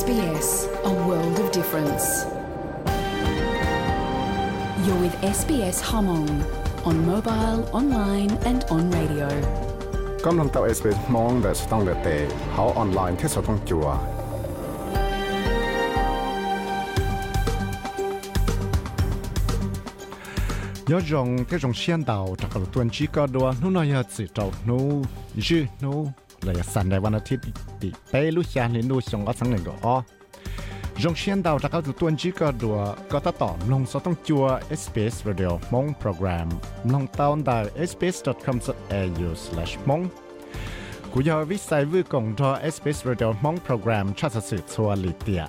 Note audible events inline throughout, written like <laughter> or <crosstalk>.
SBS, a world of difference. You're with SBS Hmong on mobile, online and on radio. กำลังตัว SBS มองแต่สต้องเตะเขาออนไลน์ที่สต้องจัว nhớ rằng thế trong xiên đào trạc cầu tuần chỉ có đua nó nói hết sự trâu nó chứ nó แลยสันในวันอาทิตย์ติเปลุชานลินดูชงก็สังหนึ่งก็อ๋อยงเชียนดาวจะเข้าตัวจีก็ดัวก็ตต่อลงสต้องจัว SBS Radio มงโปรแกรมลงตาวน์ได้ sbs.com.au/mong กูยอวิสัยวิกงทอ SBS Radio มงโปรแกรมชาติสืบทัวลิเตีย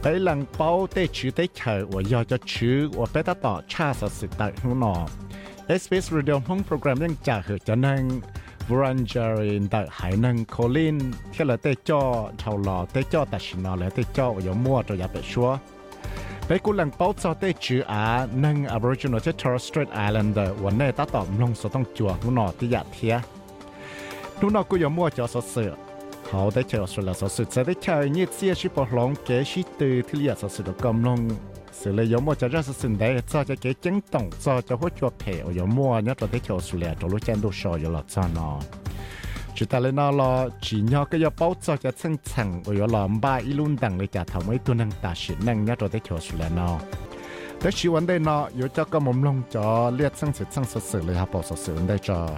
ไปหลังเป้าเตชื่อเตเฉยว่ายอจะชื่อว่าไปตต่อชาติสืบตัดหัวนอ SBS Radio มงโปรแกรมยังจะเหอจะนั่ง volunteering แต่หายนั่งโคลินเค่ละเตจ่อชาวล่อเตจ่อแต่ชินอเลยเตจ่ออย่ามั่วจะอย่าไปชัวไปกุหลังเป้าจอเตจืออานั่ง Aboriginal ที่ Torres Strait Islander วันนี้ตาตอบลงสต้องจัวนุ่นอที่อยากเทียนุ่นอกูอย่ามั่วจอสเสือเขาได้เจอสุดละสุดจะได้เจอเนี่ยเสียชิบหลงเกชิตือที่เรียกสุดกำลง sự là giống một cho ra sự sinh đấy cho cho cái chứng tổng cho cho hỗ trợ thể ở giống mua nhất là để chờ sự là cho lúc chân đồ sò rồi là cho nó chỉ ta lên nó là chỉ nhau cái bao cho cho chân chẳng ở là ba ít luôn đằng để trả thầu mấy tuần năng ta sẽ năng nhất là để chờ sự là nó để chỉ vấn đề nó yếu cho cái mồm lông cho liệt sang sự sang sự sự là bảo sự sự vấn đề cho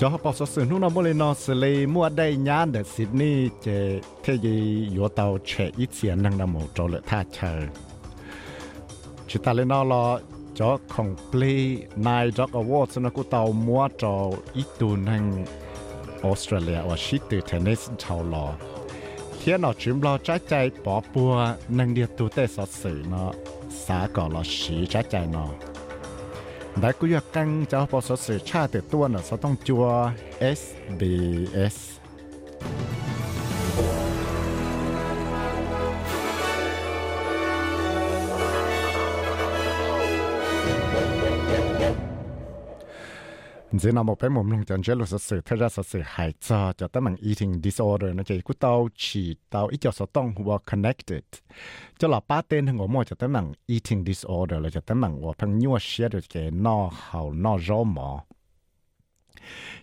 จอปอสสื่อนู่นน่ะโมเลนอสเลยมัวได้ยานเดซิดนีย์เจเทยีอยู่เตาเฉยอีเสียนังนำหมูโจเลท่าเชอชิตาเลนอลอจอขอ งปลีนายจอกอวอร์ดสนกุเตามัวจออีตูนังออส giờ nào một bé mồm lùng chẳng chế sự thay ra sự hại cho cho tới mạng eating disorder nó chỉ của tao chỉ tao ít cho số tông hoặc connected. Cho là ba tên thằng ngồi cho tới mạng eating disorder là cho tới mạng của thằng nhua xe được cái no hào no rô mỏ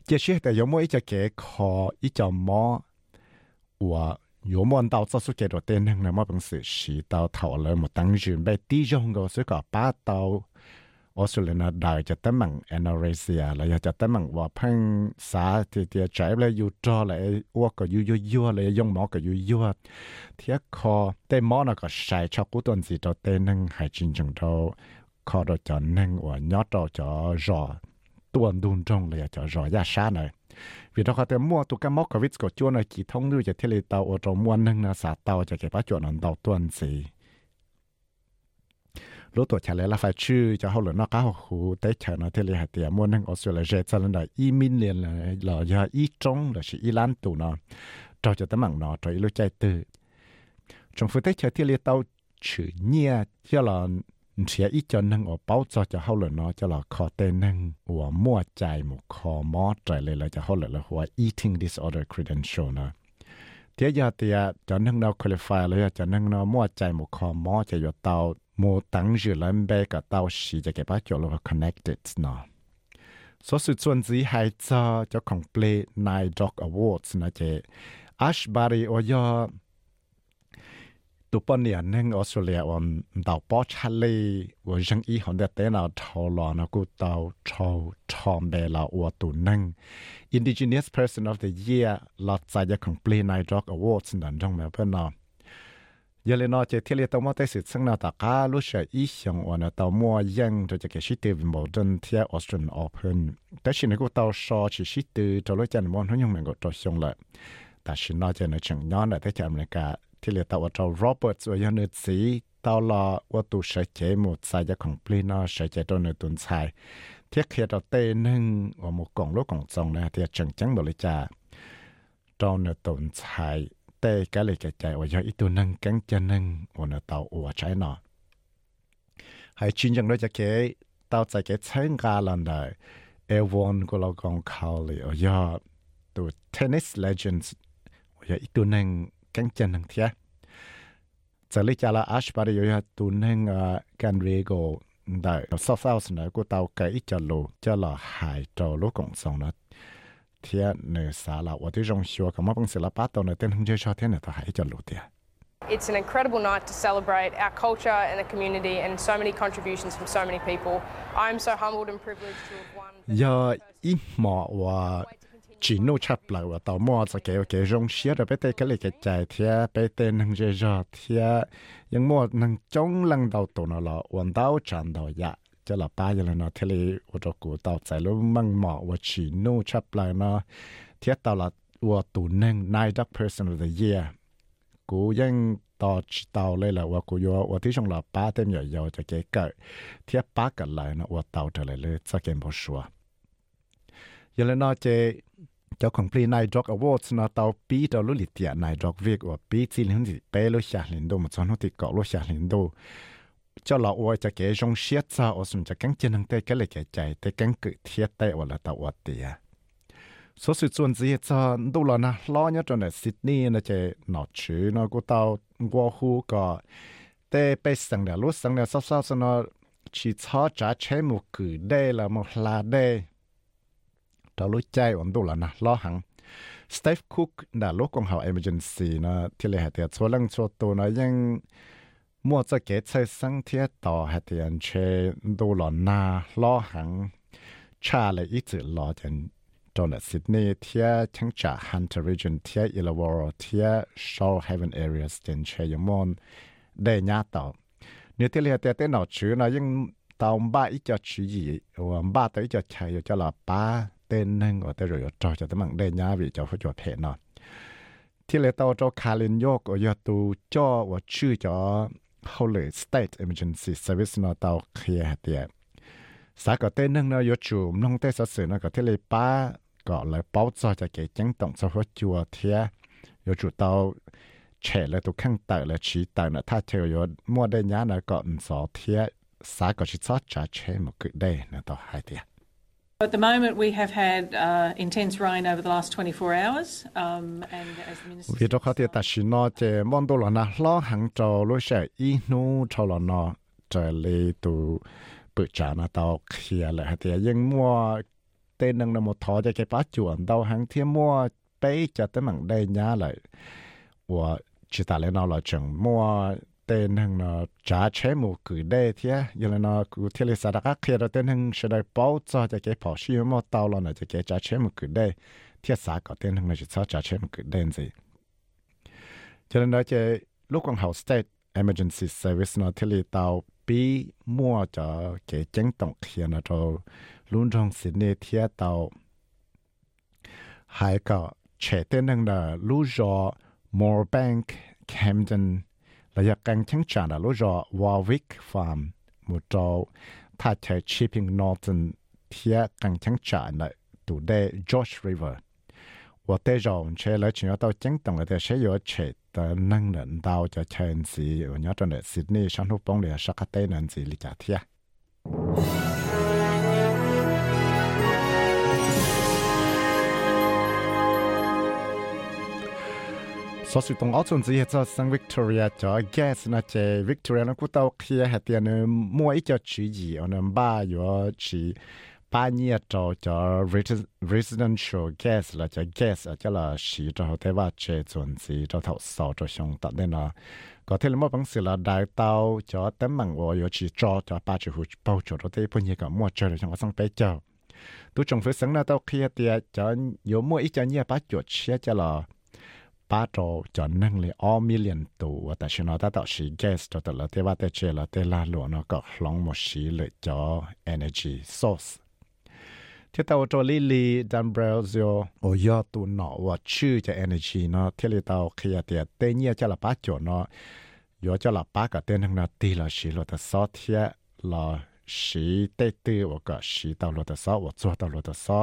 chỉ xe tại giống mỗi cho cái khó ít cho mỏ của yếu tao cho số cái đầu tên thằng này mà bằng sự chỉ tao thảo lời một tăng duyên bé tí rong gọi số cả ba tao. ออสเตรเลียได้จะตั้งมังแอนอเรเซียแล้วจะตั้งมังว่าเพิ่งสาที่ที่ใจเลยอยู่จอเลยอ้วกก็อยู่ยั่วยั่วเลยยงหมอก็อยู่ยั่วเทียคอแต่หมอน่ะก็ใช้ชอบกูตัวสิตัวเต้นึงให้จริงจังเท่าคอตัวจอนึงว่ายอดตัวจอรอตัวดุนจงเลยจะรอยาชาหน่อย vì đó họ mua tụ cái mốc covid của chúa này kỳ thông lưu จะเทเลตาโอตม้วนนึงนะสาตาจะเก็บปัจจุบันตาตัวสิ lúc tuổi trẻ lẽ là phải chư cho hậu lửa nó cá hồ tế chờ nó thế là hạt tiền muốn năng Australia cho nên là y minh liền là là do y trong là sự y lan tụ nó cho cho tấm bằng nó cho y lúc chạy từ trong phụ tế chờ thế là tao chữ nhia cho là sẽ ít cho năng ở bao cho cho hậu lửa nó cho là khó tên năng của mua chạy một khó mó trời lên là cho hậu lửa là hoa eating disorder credential nó เทียยาเตียจะนั่งเราคุริฟายเลยจะนั่งเรามั่วใจหมกคอมอจะอยู่เตา mô tăng dự lên bè cả tao xì cho cái bác cho lo connected nó số sự chuẩn gì hai cho cho không play nine dog awards nó chế Ashbury ở yo tụ bọn nhà nâng Australia on đào bó chá lê và dân ý hòn đẹp tế nào thảo lò nó cụ tàu thảo thòm bè là ua tụ nâng Indigenous Person of the Year là tại cho không play nine dog awards nâng trong mẹ bên nào ยเลนอเจเทเลตมอเตสิสังนาตากาลุชอีชงวันตอมัวยังจะจะเกชิตวิมบลดนเทียออสเตรเลียโอเพนแต่ชินกูตอชอชิชิตจะลุจันมอนทั้งยังมันก็ตอชงเลยแต่ชินนอจในจังย้อนแต่จะอเมริกาที่เลตว่าจะโรเบิร์ตว่ายันสีตอลอว่าตูใช้เจมุดใส่จะของปลีนอใช้เจตัวในตุนชายเทียเคียตเต้นึงว่ามุกงลูกของจงนะเทียจังจังบริจา trong nó tồn tại tê cái này cái chạy và do ít tu nâng cắn chân nâng, và nó tàu ủa trái nọ. Hay chuyên chẳng nói cho cái tàu chạy cái chân gà lần đời everyone của lo con khảo lì ở do tu tennis legends, và do ít tu nâng cắn chân nâng thiệt giờ lấy cho là Ashbury ở tu nâng ờ, can rego đại sau sau này của tàu cái cho lô cho là hải trâu lô cộng sống nó thiên nữ xã là và đây rong xua cảm ơn sự là bắt đầu nửa tên hưng chơi cho thiên nữ ta hãy cho lụt thiên It's an incredible night to celebrate our culture and the community and so many contributions from so many people. I'm so humbled and privileged to have won. Giờ ít mỏ và chỉ nô chấp là và tàu mò sẽ kéo kéo rong xía rồi bé tê cái này cái chạy thia bé tê nâng chơi cho thia nhưng mò nâng chống lăng đầu tổ nó là quần đau tràn đầu dạ cho là ba giờ là nó thế là ở luôn măng mỏ và chỉ nô chấp lại nó thiết tàu là và tù nâng nai đắc person of the year cú dân tàu chỉ tàu lên là và cú yo và tí trong thêm nhỏ yo cho cái cỡ thiết ba cả lại nó và tàu trở lại lên cho cái bộ sủa giờ là nó chơi cho công ty nai drug awards nó tàu pi tàu lúc lịch tiệt nai drug việc và pi chỉ liên gì pe lúc xả liên đô một số nó thì cọ lúc xả liên đô cho là ôi cho cái giống xiết ra ôi, sum cho cắn chân hàng tê cái lại cái chạy tê cắn cự thiết tê ở là tàu ở tìa à. số sự chuẩn gì cho đủ là nà, lo nhớ cho này Sydney nó chơi nó chứ nó của tao qua khu có tê bây sang là lúc sang là sau sau sau nó chỉ cho trả chế một cử đê là một là đê. Đó lúc chạy ổn đủ là nà, lo hẳn. Steve Cook đã lúc con hậu emergency nó thì lại hạt tiệt số lăng số tổ nó ยัง mua cho cái chơi sang thiết tỏ hạt tiền chế đâu là na lo hằng cha lại ít chữ lo chân ตอนซิดนีย์เทียทั้งจากฮันเตอร์รีจนเทียอิลาวอร์เทียชอลเฮเวนเอเรียสเจนเชยมอนได้ยาต่อเนื้อที่เรียกแต่แต่หนอชื่อนะยังตอมบ้าอีจะชื่อยี่ว่าบ้าตัวอีจะใช้จะหลับป้าเต้นนึงว่าแต่รอยจอจะตั้งได้ยาวิจะเขาจะเพนอที่เลยตัวจอคารินโยกว่ตูจ่อว่าชื่อจอ 后来 state emergency service 呢到开下的，啥个对人呢有就弄对啥事呢个对来把个来包装在给京东做好做贴，有就到切了都看到了知道了，他就有莫得伢那个唔少贴，啥个去做做切么个对呢到海的。At the moment, we have had uh, intense rain over the last 24 hours, um, and as the minister vì đó có thể ta chỉ nói che món đồ là na lo hàng trâu lối sẽ ít nu trâu là nó trở lại từ bự trả nó tàu kia lại thì nhưng mua. Tên nâng là một thọ cho cái bát chuẩn đâu hàng thiên mua. Bấy cho tới mảng đây nhá lại. Và chỉ ta lại nó là chẳng mua tên hằng nó trả chế mù cử đây thì giờ là nó cứ thiết lập sao các kia đó tên hằng sẽ đại bảo cho cho cái bảo sĩ mà tàu là nó cho cái trả chế mù cử đê thiết xã có tên năng là chỉ trả chế mù cử đê gì cho nên nó cái lúc còn học state emergency service nó thiết lập tàu bị mua cho cái chính tổng kia nó cho luôn trong sinh nề thiết tàu hai cái chế tên hằng là lúc cho Moorbank Camden และยากังทั้งจานะรู้จอวอวิกฟาร์มมุจอถ้าเธอชิพิงนอร์ตันเทียกังทั้งจานะตูได้จอร์จริเวอร์ว่าเตจอนเชลชิญตาจังตงกเตเชยอเชตนั่งเนินดาวจะเชิญสีวันยอดเนสิดนี่ฉันทุบปองเหลือสักเตนันสีลิกาเทีย so su tong also ji ha sang victoria cho. Gas na che victoria na ku tao khia ha tian mo i cho chi ji on ba yo chi. Ba ni cho cho residential gas la cho gas a cho la shi cho te ba che chon ji cho thao sao cho xong ta nên là có thể là một bằng sự là đại tao cho tấm mạng của yo chỉ cho cho ba chữ hụt bao cho đó bây giờ cả mua chơi được trong sang bé chờ tôi trồng phía sáng na tao kia tiệt cho, yo mua ít cho nhia ba chuột chia cho là ป้าโตจอนนั่งเลยอ้อมิเลียนตัวแต่ฉันเอาแต่ต่อสีแก๊สตัวต่ลอดเทวะาแต่เจลเตลาหลวงก็ลองหมดสีเลยจอ energy source ที่ตัวตัวลิลีดัมเบลซิโอโอยอตัวหนอว่าชื่อจะ energy เนาะที่เราตัวขยะเตียเตเนียจะละป้าจอเนาะยอจะละป้ากับเตนทงนาตีละสีละแต่ซอเทียละสีเตตือว่าก็สีตาล่ะแต่ซอว่าจัวตาล่ะแต่ซอ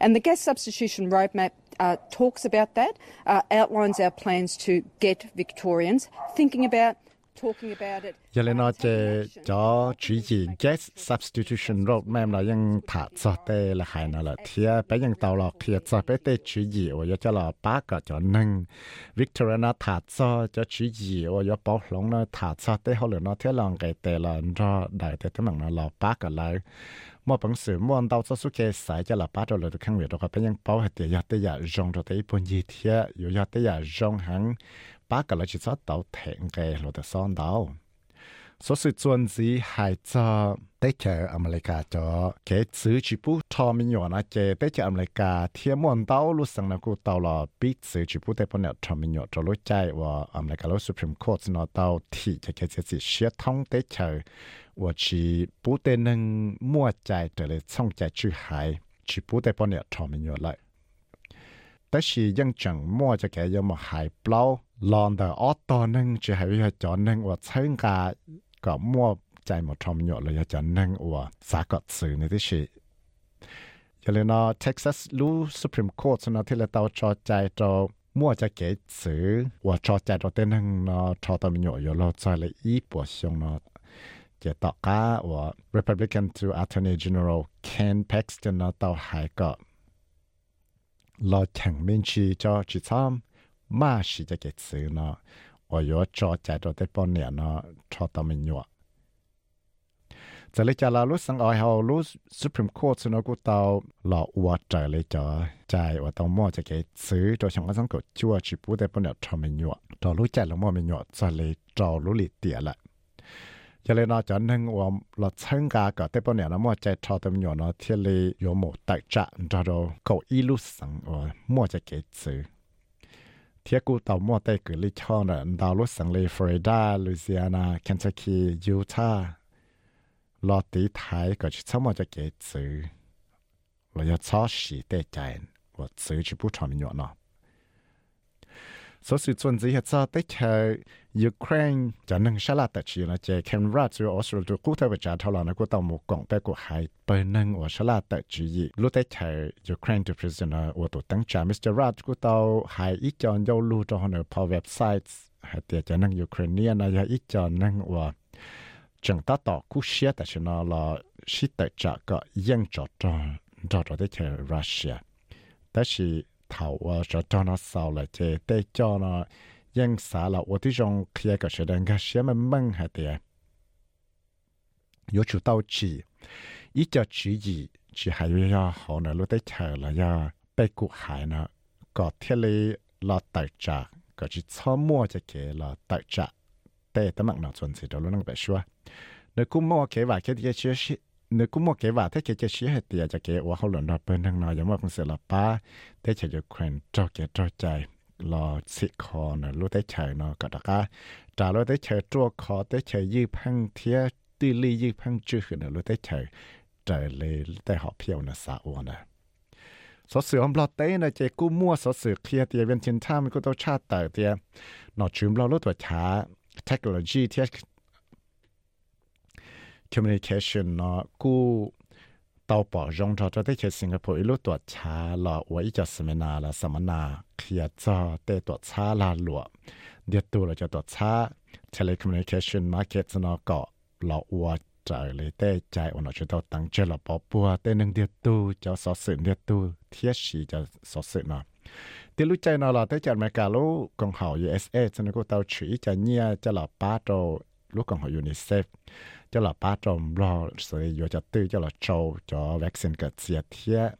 And the gas substitution roadmap uh, talks about that, uh, outlines our plans to get Victorians thinking about. giờ lên nói về cho chỉ gì gas substitution roadmap là ยังถ้าสอเตละหายนั่นแหละเทียไปยังเตาหลอกเทียสอไปเตจีจีว่าจะจะหลอป้าก็จะนึ่งวิกตอเรียนาถ้าสอจะจีจีว่าจะปอกหลงนะถ้าสอเตเขาเหลือนะเทียลองไกเตละรอได้แต่ทั้งหลังนะหลอป้าก็เลยมอปังสือมอนเตาจะสุเคสายจะหลอป้าเราเลยข้างเวียดเราก็ไปยังเป้าเตียยาเตียยาจงเราเตยปนยีเทียอยู่ยาเตียยาจงหัง 八个了就找到停嘅落得上到。số sự chuẩn gì hay cho tế chờ America cho cái chữ chỉ bút cho mình nhỏ nó chế tế chờ America thiên môn tàu lúc sang nó cũng tàu là biết chữ chỉ bút tế bọn nó cho mình nhỏ cho lúc chạy và America lúc Supreme Court nó tàu thì cho cái chữ sẽ thông tế chờ và chỉ bút tế nâng mua chạy trở lại xong chạy chữ hay chỉ bút tế bọn nó cho mình nhỏ lại 但是ยังจังมั่วจะแกยังมาหายเปล่า ลอนแต่ออตอนึงจะให้วิจารนึงว่าเชิงกาก็มั่วใจหมดทอมหยดเลยจะนึงว่าสากดสื่อในที่ชีอย่าเลยนะเท็กซัสรู้สุพรีมโคอร์ทนะที่เราเตาจอใจจอมั่วจะเก๋สื่อว่าจอใจจอเต้นนึงนะชอตอมหยดอยู่เราใจเลยอีปวดชงนะจะต่อก้าว่า Republican to Attorney General Ken Paxton นะเตาหายก็ lo chẳng minh chi cho มาชิจะเก็ดซื้อเนาะออยจอใจตัวเต้ปอนเนี่ยเนาะชอตมินยัวจะเลยจะลาลุสังออยเฮาลุสุพรีมโคตรสนกุเตาหลออวดใจเลยจอใจว่าต้องมั่วจะเก็ดซื้อตัวฉันก็สังกดชั่วชิปูเต้ปอนเนี่ยทอมินยัวต่อรู้ใจละมั่วมินยัวจะเลยจอรู้หลีเตียละจะเลยนอจอนหนึ่งว่าหลอเชิงกาก็เต้ปอนเนี่ยนะมั่วใจชอเต็มหยวนเนาะที่เลยโยโมตักจะจอโดก็อีลุสังว่ยมั่วจะเก็ดซื้อ เทียกูต่ามั่วแต่เกิดลิชอนดาวรุสังเลฟริดาลุซิซียนาเคนทักียูทาลอตีไทยก็จะสมอจะเกิดซื้อเราจะชอบสีเตใจว่าซื้อชิบุทอมิญเนาะ số sự chuẩn gì hết sao tới chờ Ukraine cho nên sẽ là tại chỉ là chế Canada từ Australia cụ thể về trả thảo là nó cũng tàu một cộng bé của hai bên nâng ở sẽ là tại chỉ gì lúc tới chờ Ukraine to prisoner ở tổ tăng trả Mr. Rad cũng tàu hai ít chọn dâu lưu cho họ ở website hay tiệt cho nên Ukrainian là ít chọn nâng ở chẳng ta tỏ cú xia tại chỉ nó là sĩ tại trả có dân cho cho cho cho tới chờ Russia Tại 但是头啊，就叫那少了，这对叫那ยังสาละ我这种企业个学人个什么梦还的，有出到起，一叫主意，只还有要好呢，路得chờ了要被骨海呢，个天里了代价，个是草摸这个了代价，对，等忙那存在着路能白说，那估摸给话给这些 是。nếu cũng một cái vả thế cái cái xí hết tiền cho cái ว่าเขาหล่นรับเป็นทางนอยอย่างว่าเป็นเสือละป้าได้ใช้ยูเครนจอกแกจอกใจรอสิคอนะรู้ได้ใช้เนาะก็ตะกาจ่ารู้ได้ใช้ตัวคอได้ใช้ยืพังเทียตีลียืพังจื้อนะรู้ได้ใช้ใจเลยได้หอบเพียวนะสาวนะสอเสือมบลอเต้นะเจกู้มั่วสอเสือเคลียเตียเวียนชินท่ามันก็ต้องชาติเตียนอชุมเราลดตัวช้าเทคโนโลยีเทีย communication เนาะกูเตาปอจงจอจะได้เขียนสิงคโปร์อีลูตัวช้าละว่าอีจะสมนาละสมนาเคลียจอเตตัวช้าลาหลวเดียตัวเราจะตัวช้า telecommunication market เนาะก็ละว่าใจเลยเต้ใจวันเราจะต้องตั้งใจลปอปัวเต้หนึ่งเดียตัวจะสอสื่อเดียตัวเทียสีจะสอสื่อเนาะที่รู้ใจเนาะเราได้จากอเมริกาลูกกองเห่า USA ฉันก็เตาฉีจะเนี่ยจะหลับป้าโตลูกกองเห่ายูนิเซฟ cho là ba trong lo sự yo cho tư, cho là châu cho vaccine cái chia thiệt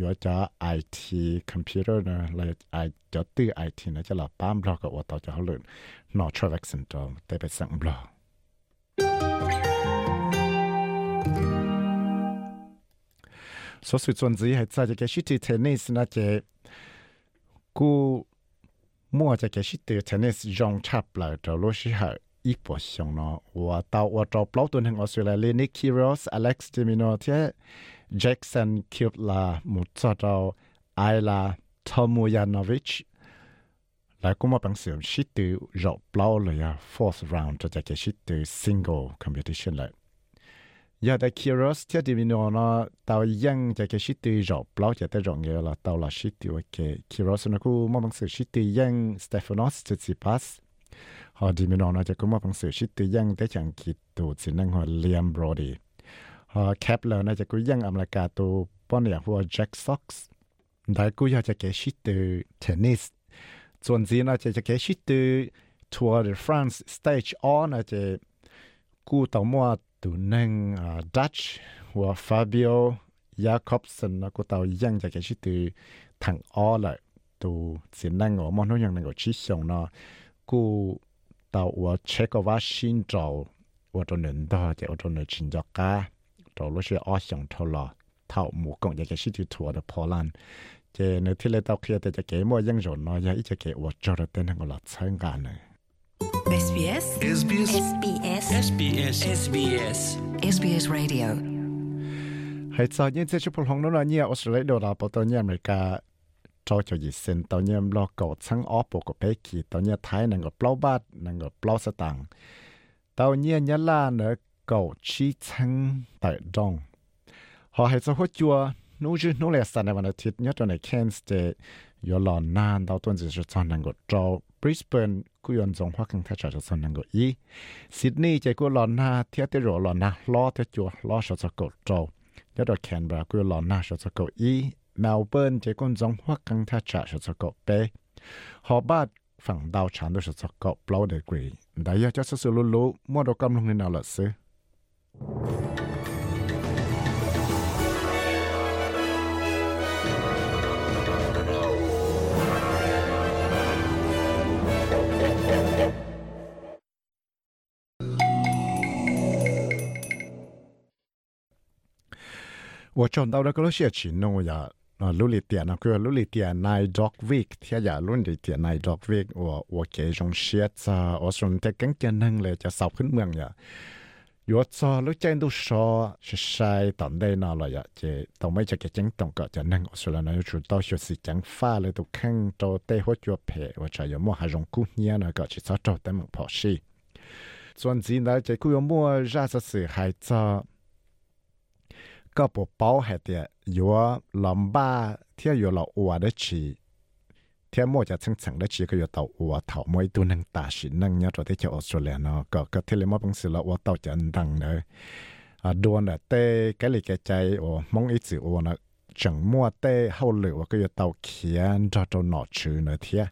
yo cho IT computer nè, là ai cho tư IT nè, cho là ba lo cái ô tô cho họ luyện nó cho vaccine cho để bị sẵn lo số sự chuẩn gì hay tại cái shit tennis nè cái cú mua cho cái shit tennis rong chap lại cho lối sĩ hại. อีปวชงเนาะว่าตาวว่าจอบเล่าตัวหนึ่งออสเตรเลียเลนิคิโรสอเล็กซ์เจมิโนเทแจ็กสันคิวลามุตซาเจ้าไอลาทอมูยานอวิชแล้วก็มาเป็นเสียงชิตตือจอบเล่าเลยอะ fourth round จะจะเกชิตตือ single competition เลย giờ tại Kiros thì đi nó nó tàu yang cho cái shit từ rồi bao giờ tới rồi nghe là tàu là shit từ cái Kiros nó cũng mong sự shit từ yang Stephanos Tsitsipas họ đi nó nó cho cũng mong sự shit từ yang tới chẳng kịp tụ chỉ năng họ Liam Brody họ Kepler nó cho cũng yang America tụ bọn nhà hoa Jack Sox đại cũng giờ cho cái shit từ tennis chuẩn gì nó cho cái shit từ Tour de France Stage on nó cho cú tàu mua tụ năng ฮอดีมินอนจะกุมาพังสือชิตตยังแต่จังกิดตูสินังหัวเลียมบรอดีฮอแคปแล้วนะจะกุยังอเมริกาตูป้อนอย่างหัวแจ็คซ็อกส์ได้กูอยากจะแกชิตตูเทนนิสส่วนสีน่าจะจะแกชิตตูทัวร์เดฟรานซ์สเตจออนอาจะกูต่อมัวตูนังอ่าดัชหัวฟาบิโอยาคอบสันนะกูต่อยังจะแกชิตตูทังออเลยตูสินังหัวมอนทุยังนั่งหัวชิชงเนาะ จงว่าคังทัชจะสนังก็อีซิดนีย์จะกูหลอนหน้าเทียเตโรหลอนหน้าล้อเทจัวล้อชจะกดโจยอดแคนเบรากูหลอนหน้าชจะกดอีเมลเบิร์นจะกู cho cho gì xin tao nhớ lo cầu sáng ó bộ của kỳ tao nhớ thái nàng ngọt bao bát nàng ngọt bao sa tàng tao nữa cầu chi chăng tại trong họ hay cho hốt chua nú chứ nú lẹ sàn này mà nó thịt nhất cho này Kent State yo lò tuần gì cho chọn nàng trâu Brisbane cú yon hoa căng thay chọn nàng ngọt ý Sydney chạy cú lò na thiết tế rổ lò thiết chua lo cho cho cầu trâu nhất là Canberra cú lò na cho cho cầu ý Melbourne chế con giống hoa căng tha trả sự sạc cọp bê. Họ ba phẳng đào chán được sự sạc cọp lâu để quỷ. Đã yếu cho sự sự lũ lũ, mua đồ cầm lông nên nào lợt sư. Tôi chọn đâu đó có lúc sẽ chỉ nông nhà nó lúc lì tiền nó cứ lúc lì tiền này dog week thì giờ lúc lì ở trong cái cánh chân năng là cho sau khấn mương nhở yo cho lúc chân đâu so sai tận đây nào là vậy chứ tao mấy cho cái chân tông cỡ chân năng ở số là nó chủ tao số sự chân pha là tao khăn tao tê hốt cho phe và cho yo mua hàng rong cũ nhia nó chỉ sao tao tao mừng bỏ xí ก็ปเป้าให้เดียอยู่ลำบ้าเที่ยวอยู่เราอัวได้ชีเที่ยวมัวจะชั้งชั้งได้ชีก็อยู่เต่าอัวเต่ามวยตัวนึงตาสินึงเนี่ยตัวที่เจ้าออสเตรเลียเนาะก็ก็เที่เลยมั่วเป็นสิละอัวเต่าจะดังเนอะอ่าดวนอ่เต้แกลยแกใจโอ้มองอีสิอัวนะจังมัวเต้เข้าเหลือก็อยู่เต่าเขียนจอตัวหนอชื่อเนอะเที่ย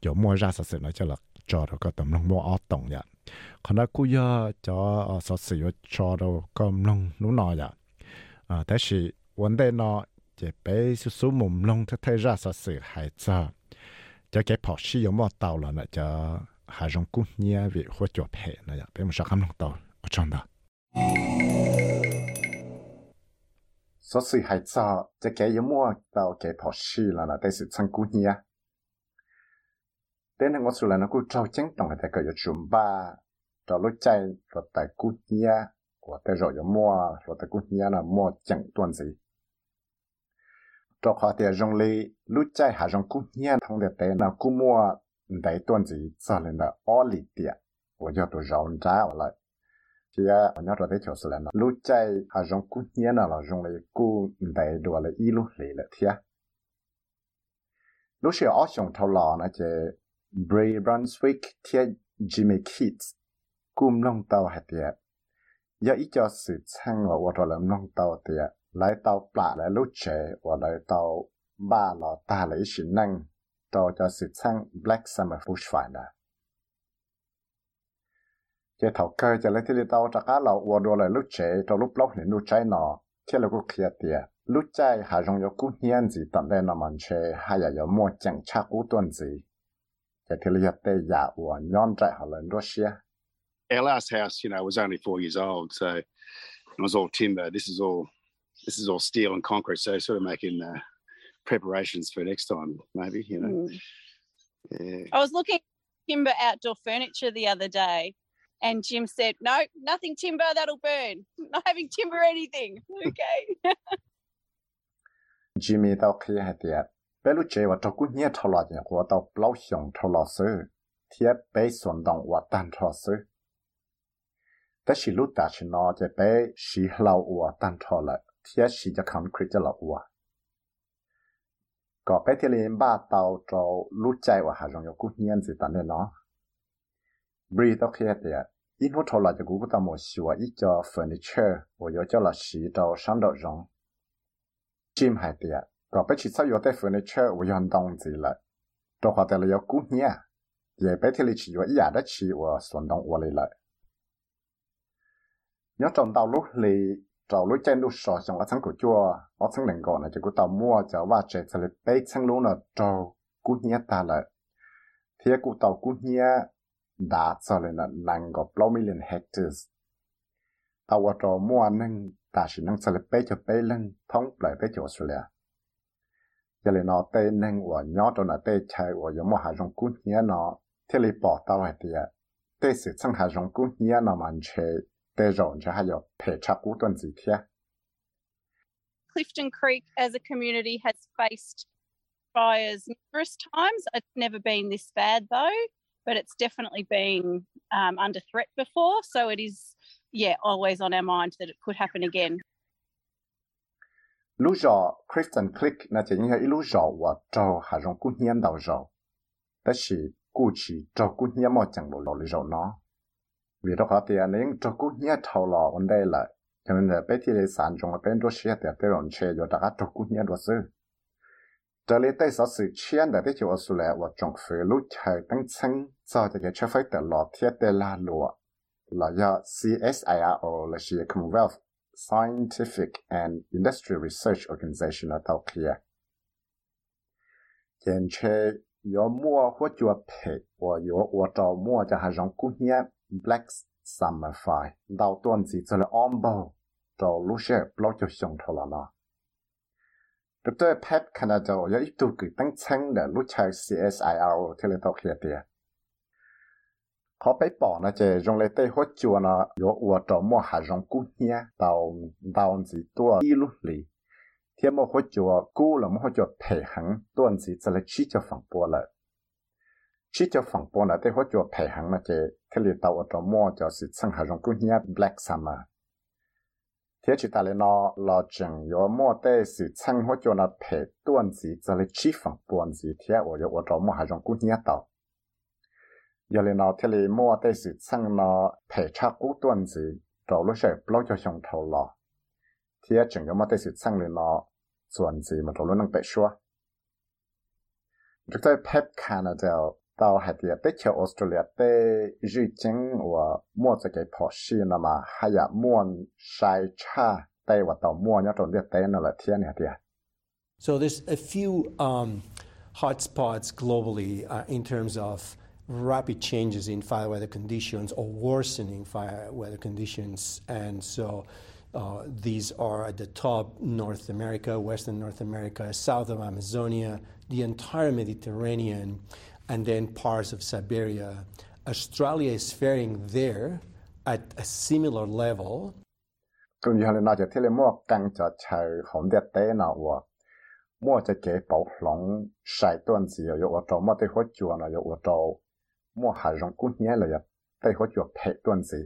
อยู่มัวราสเสเนาะจะหลักจอเราก็ตำลงมั่วออตรงเนี่ยขณะกูยอจอสอสิอยู่จอเราก็ลงนู้นนอยอะ à thế thì vấn đề nó chỉ bé số số mồm lông thế ra sao sự hay cho cho cái phò sử dụng một tàu là nó cho hai trong cú nhia việc hỗ trợ hệ nó ya bé một số tàu ở trong đó số sự cho cho cái giống mua tàu cái phò sử là nó đây sự sang cú nhia đến hàng là nó cũng trâu chứng đồng cái cái chùm ba trâu lúc chạy rồi tại cú nhia của cái rồi yo mua rồi ta cũng nhớ là mua chẳng tuần gì. Cho họ thì rong lì lúc chạy hà rong cũng nhớ thông được tên cũng mua đấy tuần gì cho nên là ô lì tiệt của tôi rong ra lại chỉ là nhớ rồi đấy cho sự là lúc chạy hà rong cũng nhớ là rong lì cũng đấy đồ là ít lúc lì là thiệt lúc xưa ở trong thâu lò nó chỉ Bray Brunswick thiệt Jimmy Keats cũng long tàu hạt tiệt 了那二里的，我就都绕摘了。这个我那说的就是了呢，路在还用过年了了，用来过带多了一路来了天。路是二熊头老那些 Bray Brunswick 贴 Jimmy Kids，顾唔弄到还的。giờ ít cho sự sang ở vào làm nông tàu thì lấy tàu bạ lại lúc trẻ và lấy tàu ba lò ta lấy sự năng cho cho sự sang Black Summer Bushfire cái thầu cơ cho lấy thì tàu cho cá lò và đồ lại lúc trẻ cho lúc lúc thì lúc trái nọ thì là cũng kia tiệt lúc trái hà rong có cú hiền gì tận đây nó mình chơi hay là có mua chẳng chắc cú tuần gì cái thì là tây giả và nhon trái họ lên Russia our last house, you know, was only four years old, so it was all timber. This is all this is all steel and concrete. So sort of making uh, preparations for next time, maybe. You know, Mm. yeah. I was looking at timber outdoor furniture the other day, and Jim said, "No, nothing timber. That'll burn. <laughs> Not having timber anything." <laughs> Okay. <laughs> Jimmy tao khi hay tiệt bé lúc chơi và trâu cú nhẹ thâu lọt nhà của tao bao hiểm thâu lọt sư thiếp bé xuân động và tan thọ sư แต่สิลุตาชินอจะไปสีเราอัวตันทอละเทียสีจะคำคริจะเราอัวก็ไปที่เรียนบ้าเตาจอรู้ใจว่าหาจงยกุเฮียนสิตันเนี่ยเนาะบรีต้องเครียดเดียอินหัวทอละจะกูก็ต้องมาชัวอีจอเฟอร์นิเจอร์我有叫了洗到上到容จิมหายเดียก็ไปชิดซะอยู่แต่เฟอร์นิเจอร์我用东西了ตัว话แต่ละยกุเฮีย也ไปที่里起有一样的起我ส่วน东我เลย了 Nhớ trong tàu lúc lì trâu lúc trên lúc sọ xong ở thằng của chua ở thằng đằng gọn là chỉ có tàu mua cho và chạy sẽ lên bê thằng lúc nó trâu cú nhé ta là thì cụ tàu cú nhé đã cho lên là nàng có bao million hectares tàu ở trâu mua nâng ta chỉ nâng sẽ lên bê cho bê lưng thông lại bê cho Australia giờ lên nó tê nâng và nhớ trong là tê chạy và giống một hai rong cú nhé nó thì lì bỏ tàu hay tiệt tê sự thằng hai rong cú nhé nó mà chơi Clifton Creek as a community has faced fires numerous times. It's never been this bad though, but it's definitely been um, under threat before. So it is, yeah, always on our mind that it could happen again. Lúc giờ Clifton Creek là chỉ như lúc giờ và trâu hà rong cú nhiên đầu giờ, đó là cú chỉ trâu cú nhiên mà chẳng lộ lộ lý giờ nó vì đó họ tiền nên cho cũng nhớ thầu lò vấn đề là cho nên là bé thì để sản chúng là bên đó xe tiền tới còn xe cho đã cho cũng nhớ đó sư trở lại tới sáu sự chiến đã tới chỗ số lẻ hoặc trong phía lúc thời tăng sinh do cho cái cho phải từ lò thiết để là lúa là do CSIRO là sự Commonwealth Scientific and Industrial Research Organization ở Tàu Kia. Trên chế, yếu mua hoặc chùa phê, hoặc yếu mua cho hạ rộng cung hiếp black summer fire. Đào tuần gì cho là om bao đầu lúc sẽ bắt cho xong thôi là nó. rồi tôi pet Canada có ít tuổi cứ tăng chân để lúc chạy CSIR thì là tao kia tiền khó bé bỏ nó chơi rong lấy tay hốt chùa nó yo ua trò mô hạ rong cú nhia tàu tàu gì tua đi lúc lì. Thiên mô hốt chùa cú là mô hốt chùa thể hẳn. Tuần chỉ sẽ là chỉ cho phẳng bùa lại ชีจะฝั่งปนอะเตหัวจัวแผ่หังมาเจทะเลเตาอัตมอจะสิสังหารกุญเฮีย black summer เทียชิตาเลนอลอจังยอมอเตสิสังหัวจัวนาแผ่ต้วนสีจะเลชิฝั่งปนสีเทียโอยอัตมอหารกุญเฮียเตายาเลนอเทะเลมอเตสิสังนอแผ่ชากุต้วนสีเราลุเฉยเปล่าจะชงเทาหลอเทียจังยอมอเตสิสังเลนอส่วนสีมันเราลุนังเปชัวจุดใจเพชรแคนาเดล 到海地在去澳大利亚在日经我莫这个跑西那么还有莫晒差在我到莫那种的在那了天呢的。 So there's a few um, hotspots globally uh, in terms of rapid changes in fire weather conditions or worsening fire weather conditions, and so. Uh, these are at the top North America, Western North America, south of Amazonia, the entire Mediterranean, and then parts of Siberia. Australia is faring there at a similar level. Cũng như là cho thế là mua căng cho chờ không đẹp tế nào wa. Mua cho kế bảo lòng sai tuần gì ở chỗ trâu mua tới hóa chùa là chỗ trâu. Mua hà rong cũng nhé là tới hóa chùa phe tuần gì.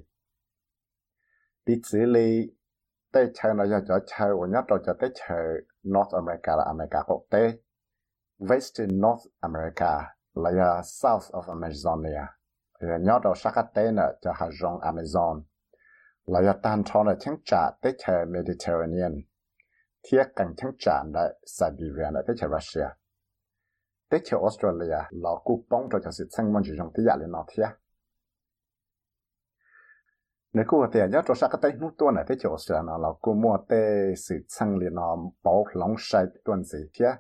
Đi chỉ lý, tới chờ là cho chờ ở nhà trâu cho tới chờ North America là America quốc tế. Western North America là uh, South of Amazonia. Là nhớ đầu sắc tế nữa cho hạt rong Amazon là uh, tan cho là chứng trả tế chơi Mediterranean. Thiết càng chứng trả là Siberia là tế chơi Russia. Tế chơi Australia là cú bóng cho sự sinh môn chỉ trong tế giả lên nó thiết nếu cô thì nhớ cho sắc cái tay nút tuần là tế chỗ Australia là cú mua tế sự chân liền nó bảo lòng sai tuần gì thiết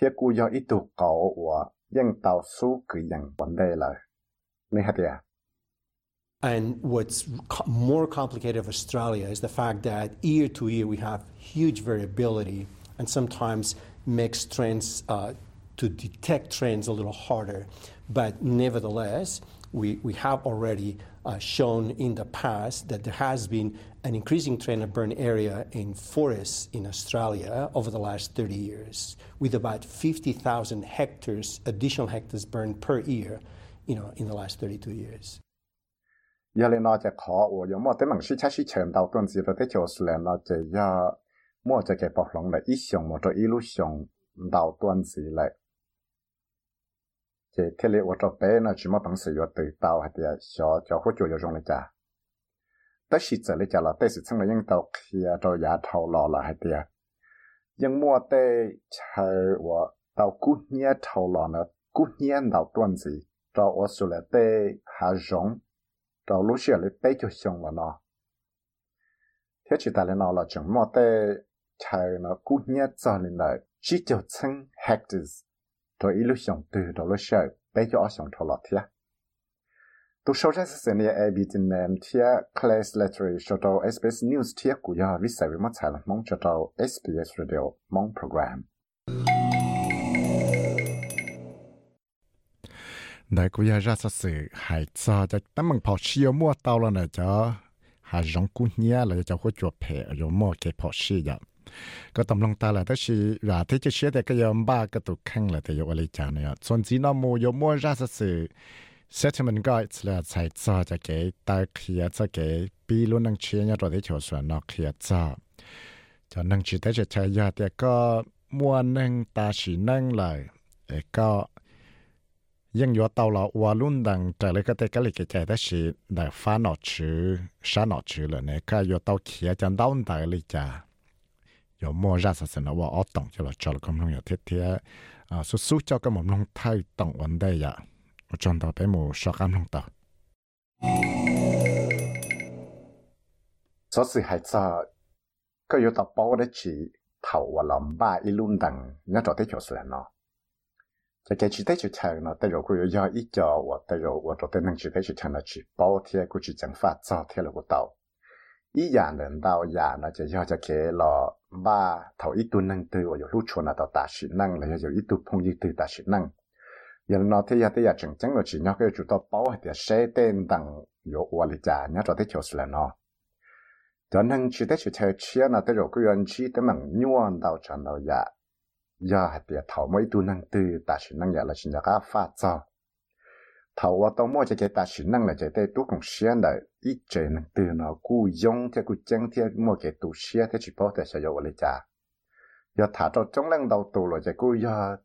thiết cú do ít tu cầu của đề là And what's more complicated of Australia is the fact that year to year we have huge variability and sometimes makes trends uh, to detect trends a little harder. But nevertheless, we, we have already uh, shown in the past that there has been an increasing trend of burn area in forests in Australia over the last 30 years, with about 50,000 hectares, additional hectares burned per year, you know, in the last 32 years. Yale na mo shi cha shi dao zi de le na ya mo long le yi mo zhe yi lu dao zi le. Ke zhe bei na mo si de dao de xiao jiao le. tới khi trở lại là tới sự sang là những tàu kia rồi nhà thầu lò là hay tiệt nhưng mua tới chờ và tàu cú nhia thầu lò nữa cú nhia tàu tuần gì rồi ở số là tới hà giống rồi lúc xưa là tới cho xong là nó thế chỉ tại là nó là chúng mua tới chờ nó cú nhia cho nên là chỉ cho chừng hectares rồi ít lúc xong từ rồi lúc xưa tới cho xong thầu lò thiệt tu sau ra sẽ nè ai bị tin nèm thia class letter cho tàu SBS News thia của ya vì sao mà trả lại mong cho tàu SBS Radio mong program đại của ya ra sự hải cho cho tấm bằng phò siêu mua tàu là nè cho hà giống cú nhia là cho có chuột phe ở chỗ mua cái phò siêu vậy ก็ตำลงตาแหละถ้าชีราที่จะเชื่อแต่ก็ยอมบ้าก็ตุกขังแหละแต่ยกอะไรจานเนี่ยส่วนสีนอมูยมัวราสสื่อ settlement guides là chạy cho cho cái ta kia cho cái bi luôn năng chia nhau rồi để cho soạn nó kia cho cho năng chỉ để cho chạy ra để có mua năng ta chỉ năng lại có ยังอยู่ตลอดว่าลุ่นดังแต่เลยก็แต่ก็เลยก็ใจได้สิได้ฟ้าหนอชื่อชาหนอชื่อเลยเนี่ยก็อยู่ตเขียจันดาวน์ได้เลยจ้าอยู่มัวราสสนว่าอ๋อต้องจะเราจอดก็มลงอยู่เทียเทียอ่าสุสุเจ้าก็มลงไทยต้องวันได้ยะจนต่อไปหมู่ชอกำลงต่อสสิหา một trong đó bé mù sọ cam lòng tàu. Số sự hại sợ có yếu tập bao đấy chỉ thầu và lòng ba y luôn đằng, nhớ cho tới chỗ sự nó. Cho cái chỉ tới chỗ chàng nó, tới rồi cũng yếu ít cho và tới rồi và cho tới năng chỉ tới chỗ chàng nó chỉ bao thiệt cũng chỉ chẳng phát cho thiệt là của tàu. Ý giả nên đau giả nó chỉ do cho cái lò ba thầu ít tu năng tư và yếu lúc chuồn là tàu ta sĩ năng là yếu ít tu phong yếu tư ta sĩ năng giờ nó thấy giờ thấy giờ chẳng chẳng là chỉ nhau cái chủ tao bảo hết thì xe tên đằng yếu qua lịch trả nhá cho tới chiều là nó. Cho nên chỉ tới chỉ chơi chia là tới rồi cứ ăn chỉ tới mảng nhuận đầu chẳng đầu dạ. giờ hết thì thầu mấy tu năng tư, ta chỉ năng giờ là chỉ là cái phát ra thầu và tao mua cái ta chỉ năng là cái đấy tu công xuyên là ít chơi năng tư nó cú dùng thì cú chẳng thì mua cái tu xuyên thì chỉ bảo tới sẽ yếu qua lịch trả giờ thả cho trong lần đầu tu rồi cái cú giờ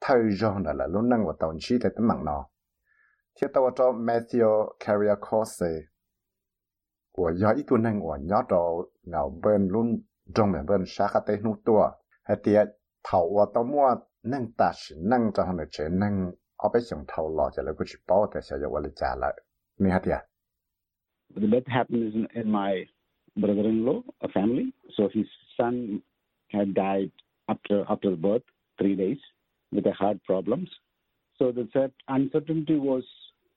thay do là là lúc năng và tàu chi thì tâm mạng nó thiết tàu cho Matthew Carrier Corse của do ít tu năng của nhớ đồ ngào bên luôn trong mẹ bên xa khát tế nụ tua hay tiệt thầu của tàu mua năng ta chỉ năng cho hắn được chế năng ở bên sông thầu lò cho lấy cái chỉ bảo để sử dụng vào trả lại nè hay tiệt The death happened in, in my brother-in-law, a family. So his son had died after after birth, three days with the hard problems. So the uncertainty was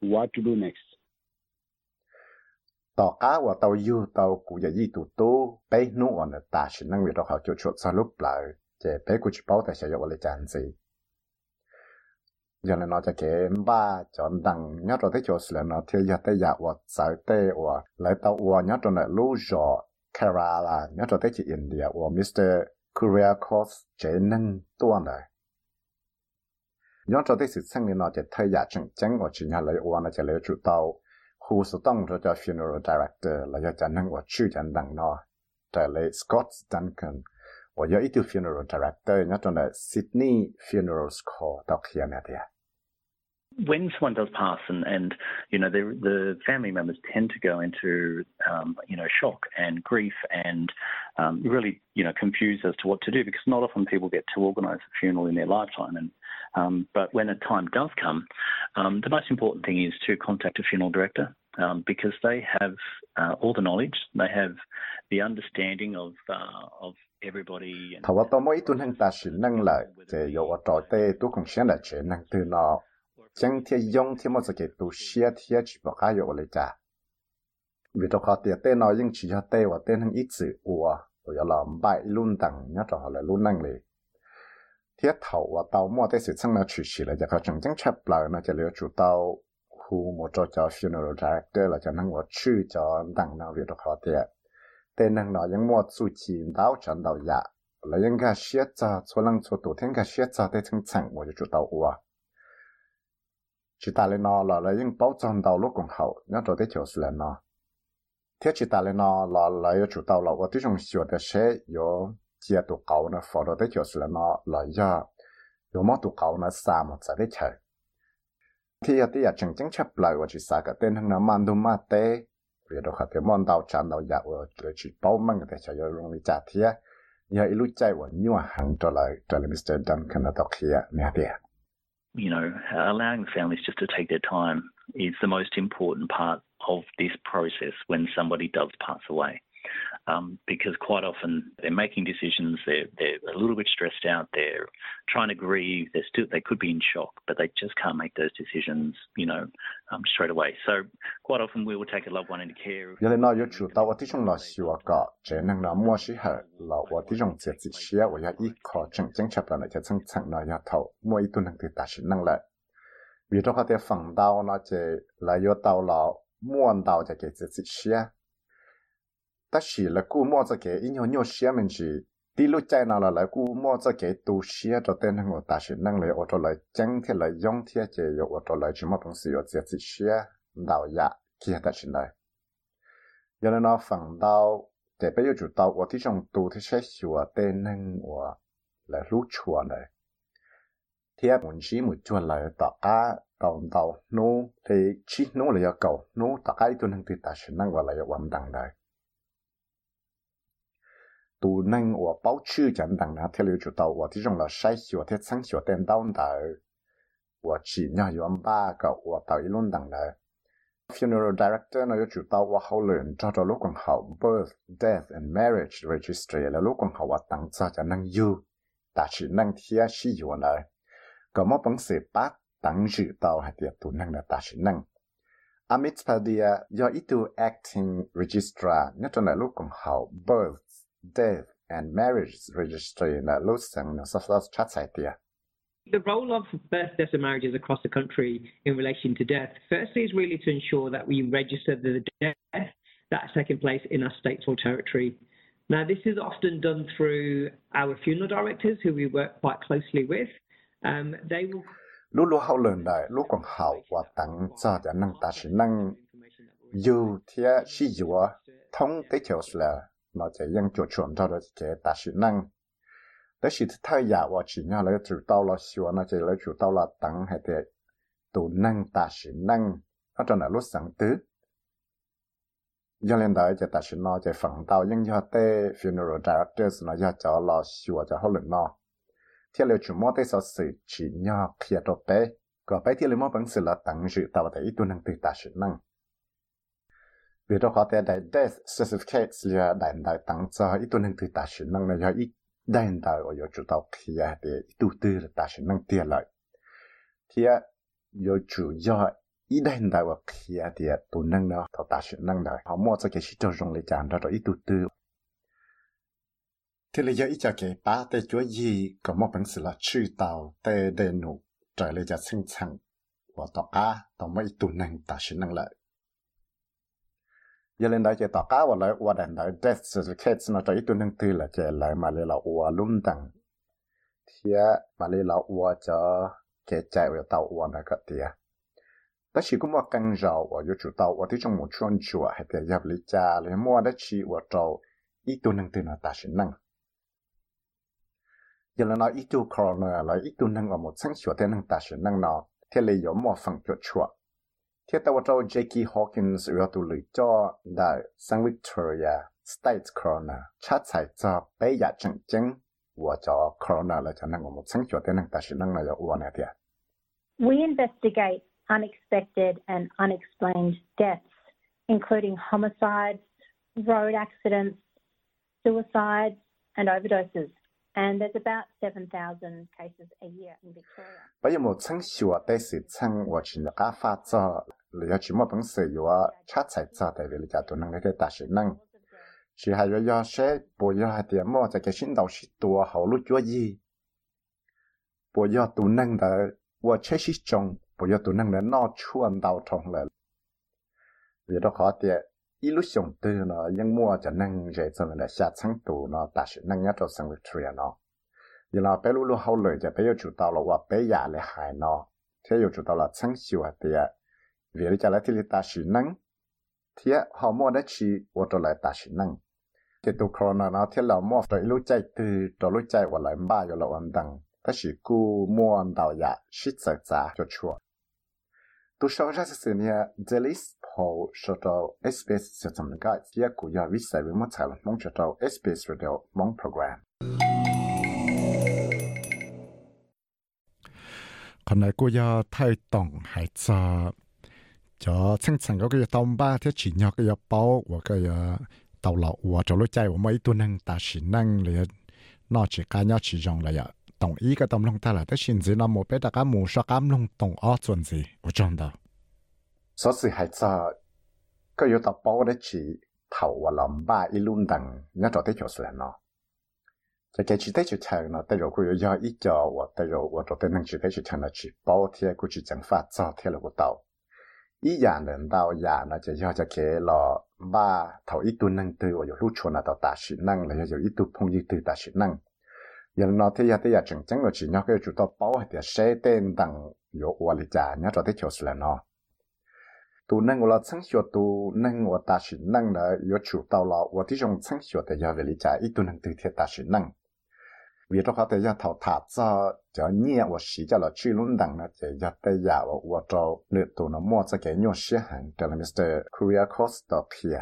what to do next. tàu á và tàu du tàu cụ giờ di tụ tu bé nu ta chỉ năng việc đó họ chịu chuột sao lúc lại chế bé chỉ bảo tại sẽ dọc lại chán gì giờ này nó cho kể ba chọn đằng nhát rồi thấy chỗ sửa nó theo giờ tới giờ và sợ tê và lại tàu và nhát rồi lại lưu Kerala, nhát rồi thấy chỉ India và Mr. Korea Cross chế năng này nhớ rồi thấy sự sang này nó chỉ thấy giờ chẳng chẳng và chỉ nhà lấy và nó chỉ lấy chủ tàu khu sự tông cho cho funeral director là cho chẳng nâng và chữ chẳng đằng nó trả lấy Scott Duncan 我有一个 funeral director，那种的 Sydney Funerals Call 到 here 那的。when someone does pass and, and you know the, the family members tend to go into um, you know shock and grief and um, really you know confused as to what to do because not often people get to organise a funeral in their lifetime and um, but when a time does come um, the most important thing is to contact a funeral director um, because they have uh, all the knowledge. They have the understanding of uh, of everybody năng tê tu năng chỉ tên nó nhưng chỉ tê trò là luôn năng ที่头ว่าเตาหม้อได้สุดซึ่งเราชื่อเลยจะเขาจังจังชับเปล่านะจะเหลือจุดเตาฮูหมดจอจอ funeral director เราจะนั่งว่าชื่อจอดังนาเรียดเขาเตี้ยแต่นั่งหนอยังหมดสุชีนเตาฉันเตายะแล้วยังก็เสียจอชวนลังชวนตัวเท่งก็เสียจอได้ทั้งจังว่าจะจุดเตาอัว chỉ ta lên nó là là những bảo trọng đầu lúc cùng hậu nhớ rồi đấy chiều là nó thế chỉ ta lên nó là là yêu chủ tàu là ở tiếng dùng sửa để sẽ có chia tụ cầu nó phổ đồ tới là nó lợi do dù mó tụ cầu nó xa một sợ thì ở tiệt chẳng chẳng chấp lời và chỉ xa cả tên thằng nó mang đồ ma tê vì đồ khát cái món đào chán đào chỉ bao mang cái chờ rồi luôn đi trả thiệt và nhiều hàng lại trở lại Mr Duncan ở đó kia nè tiệt you know, allowing families just to take their time is the most important part of this process when somebody does pass away. um, because quite often they're making decisions, they're, they're a little bit stressed out, they're trying to grieve, they're still, they could be in shock, but they just can't make those decisions, you know, um, straight away. So quite often we will take a loved one into care. Yale na yo chu ta wa ti chong la si wa ka che nang na mo shi ha la wa ti chong che chi shi ya wa ya i ko chang chang chap la na cha chang chang na ya thau mo i tu nang ti ta shi nang la vì cho cái phần đau nó chỉ là do tao là muốn đau cho cái gì chứ ta chỉ là cú mua cho cái in nhiều xe mình chỉ đi lúc chạy nào là lại cú mua cho cái tu xe cho tên hàng ta chỉ năng lấy ô tô lại chẳng thể lại dùng thì chỉ ô tô lại chỉ một đồng sự có chỉ xe đào ya kia ta chỉ này giờ nó phẳng đào để bây giờ chủ đào ở thị trường tu thì sẽ sửa tên hàng của là lúc chùa này thì muốn chỉ một chùa là tất cả đào đào nô thì chỉ nô là yêu cầu nô tất cả itu năng thì ta chỉ năng gọi là yêu quan đẳng này tu năng của báo chữ chẳng đẳng nào theo lưu chủ tàu của thì trong là sai hiểu theo sáng hiểu tên đau đỡ của chỉ nhau yêu ba cái của tàu luôn đẳng này funeral director nó yêu chủ tàu của hậu cho cho lúc còn hậu birth, death and marriage registry là lúc còn hậu của tăng cho cho năng yêu ta chỉ năng thiên sĩ yêu này có một bằng sự bắt tăng dự tàu hay tiệp tu năng là ta chỉ năng Amit Padia do itu acting registrar nhất là lúc birth death and marriage registry na sa chat idea. The role of birth, deaths, and marriages across the country in relation to death, firstly, is really to ensure that we register the death that's taken place in our state or territory. Now, this is often done through our funeral directors, who we work quite closely with. Um, they will. lúc lúc hậu lần đại lúc còn hậu và tặng cho cho năng ta sẽ năng dù thì chỉ dù thông tới chiều là nó sẽ ยัง做全照的给大是能。但是太阳我只要来知道了，希望那这来知道了，等还得都能大是能，那真系路上得。因连到就大是那就放到应要的 funeral directors 那要找老师或者好人咯。天了全部的所事只要 clear 到背，个背天了冇本事了，等住到的一都能对大是 能。vì đó death certificates là đại đại tăng ít ta là ít ở chỗ ta thì ít ở ta họ cho cái ít thì cái ba tại chúa gì, có một bản sự là chư tàu tại đề nụ trở lại cho sinh chẳng và tỏ cá tỏ mấy tù năng ta sẽ năng lợi giờ lên đó chỉ tao cá và lại qua đàn đó death certificates nó cho ít tuần tư là chỉ lại mà lấy là qua luôn đằng thì mà lấy là qua cho cái chạy vào tàu qua nó cái tiền đó chỉ cũng một căn rào và yêu chủ tàu và thì trong một chuyên chùa, hay thì nhập lý cha, lấy mua đó chỉ và trâu ít tuần năng tư nó ta sẽ năng giờ là nói ít tu corona là ít tu năng ở một sáng chùa, thế năng ta sẽ năng nó thế là có một phần chùa chùa thiết tàu trâu J.K. Hawkins yếu tụ lưỡi cho đại sang Victoria State Corona chát chạy cho bé giả chẳng chứng và cho Corona là cho năng một sáng cho tên năng ta sẽ năng là yếu này thiệt. We investigate unexpected and unexplained deaths, including homicides, road accidents, suicides, and overdoses. And there's about 7,000 cases a year in Victoria. Bây giờ một sáng sửa đây sự sáng và chỉ là cá pha cho liệu chỉ một bằng sự yếu chát chạy cho tại vì là tụi năng để ta sự năng. Chỉ hay là do sẽ bố yếu hay tiền mua cho cái sinh đầu sĩ tua hậu lúc chúa gì. Bố yếu tụi năng đã và chế sĩ trông bố yếu tụi năng đã nó chuan đầu trong lại. Vì đó khó tiệt 一路上对呢，因我就能热真的下成都呢，但是能要做生活出来呢。然后北路路后来就被要做到了，我北亚来海呢， thế yêu chủ tàu là sáng chiều thì vì lý cho lại thì ta sử năng thì họ mua đấy chỉ ở chỗ lại ta sử năng cái tụ corona nó thế là mua tới lúc chạy từ tới lúc chạy vào lại ba giờ là ổn định ta chỉ cú mua đào ya shit sợ giá cho chua tu sau ra Sự nia Zelis Paul cho tàu SBS sẽ chăm cái phía của ya viết sai với một mong cho SBS radio mong program. Còn này cô ya thay tổng hải cho cho chân chân cái cái tông ba, thế chỉ nhớ cái bao và cái tàu lọ và cho lối chạy và mấy tuần năng, ta chỉ năng liền nó chỉ cá nhau chỉ dùng là 同一个同龙洞来，得甚至那么别大家冇说干龙洞二总子，我讲到。所以还在各有得包的起头和龙把一路等，那做得就算了。这个起得就长了，得有各有叫一我，得有我做得能举得就长了去包贴过去蒸发，早贴了不到一样能到呀？那就要就开了把头一堆能对，我有撸出那到大水能，然后又一堆碰一堆大水能。giờ nó thấy giờ thấy giờ chừng chừng rồi chỉ nhau cái chủ tao bảo hết thì sẽ tên đằng yếu qua lịch trả nhá cho thấy chiều là nó tu nâng của là chăng chiều tu nâng của ta chỉ nâng là yếu chủ tao là và thì trong chăng chiều thì giờ về lịch trả ít tu nâng từ thiệt ta chỉ nâng vì đó có thể giờ thảo thả cho cho nhẹ và sĩ, cho là truy luôn đằng là chỉ giờ tới giờ và và cho lựa tu nó mua cho cái nhau sẽ hàng cho là Mr. Korea Costa Pia.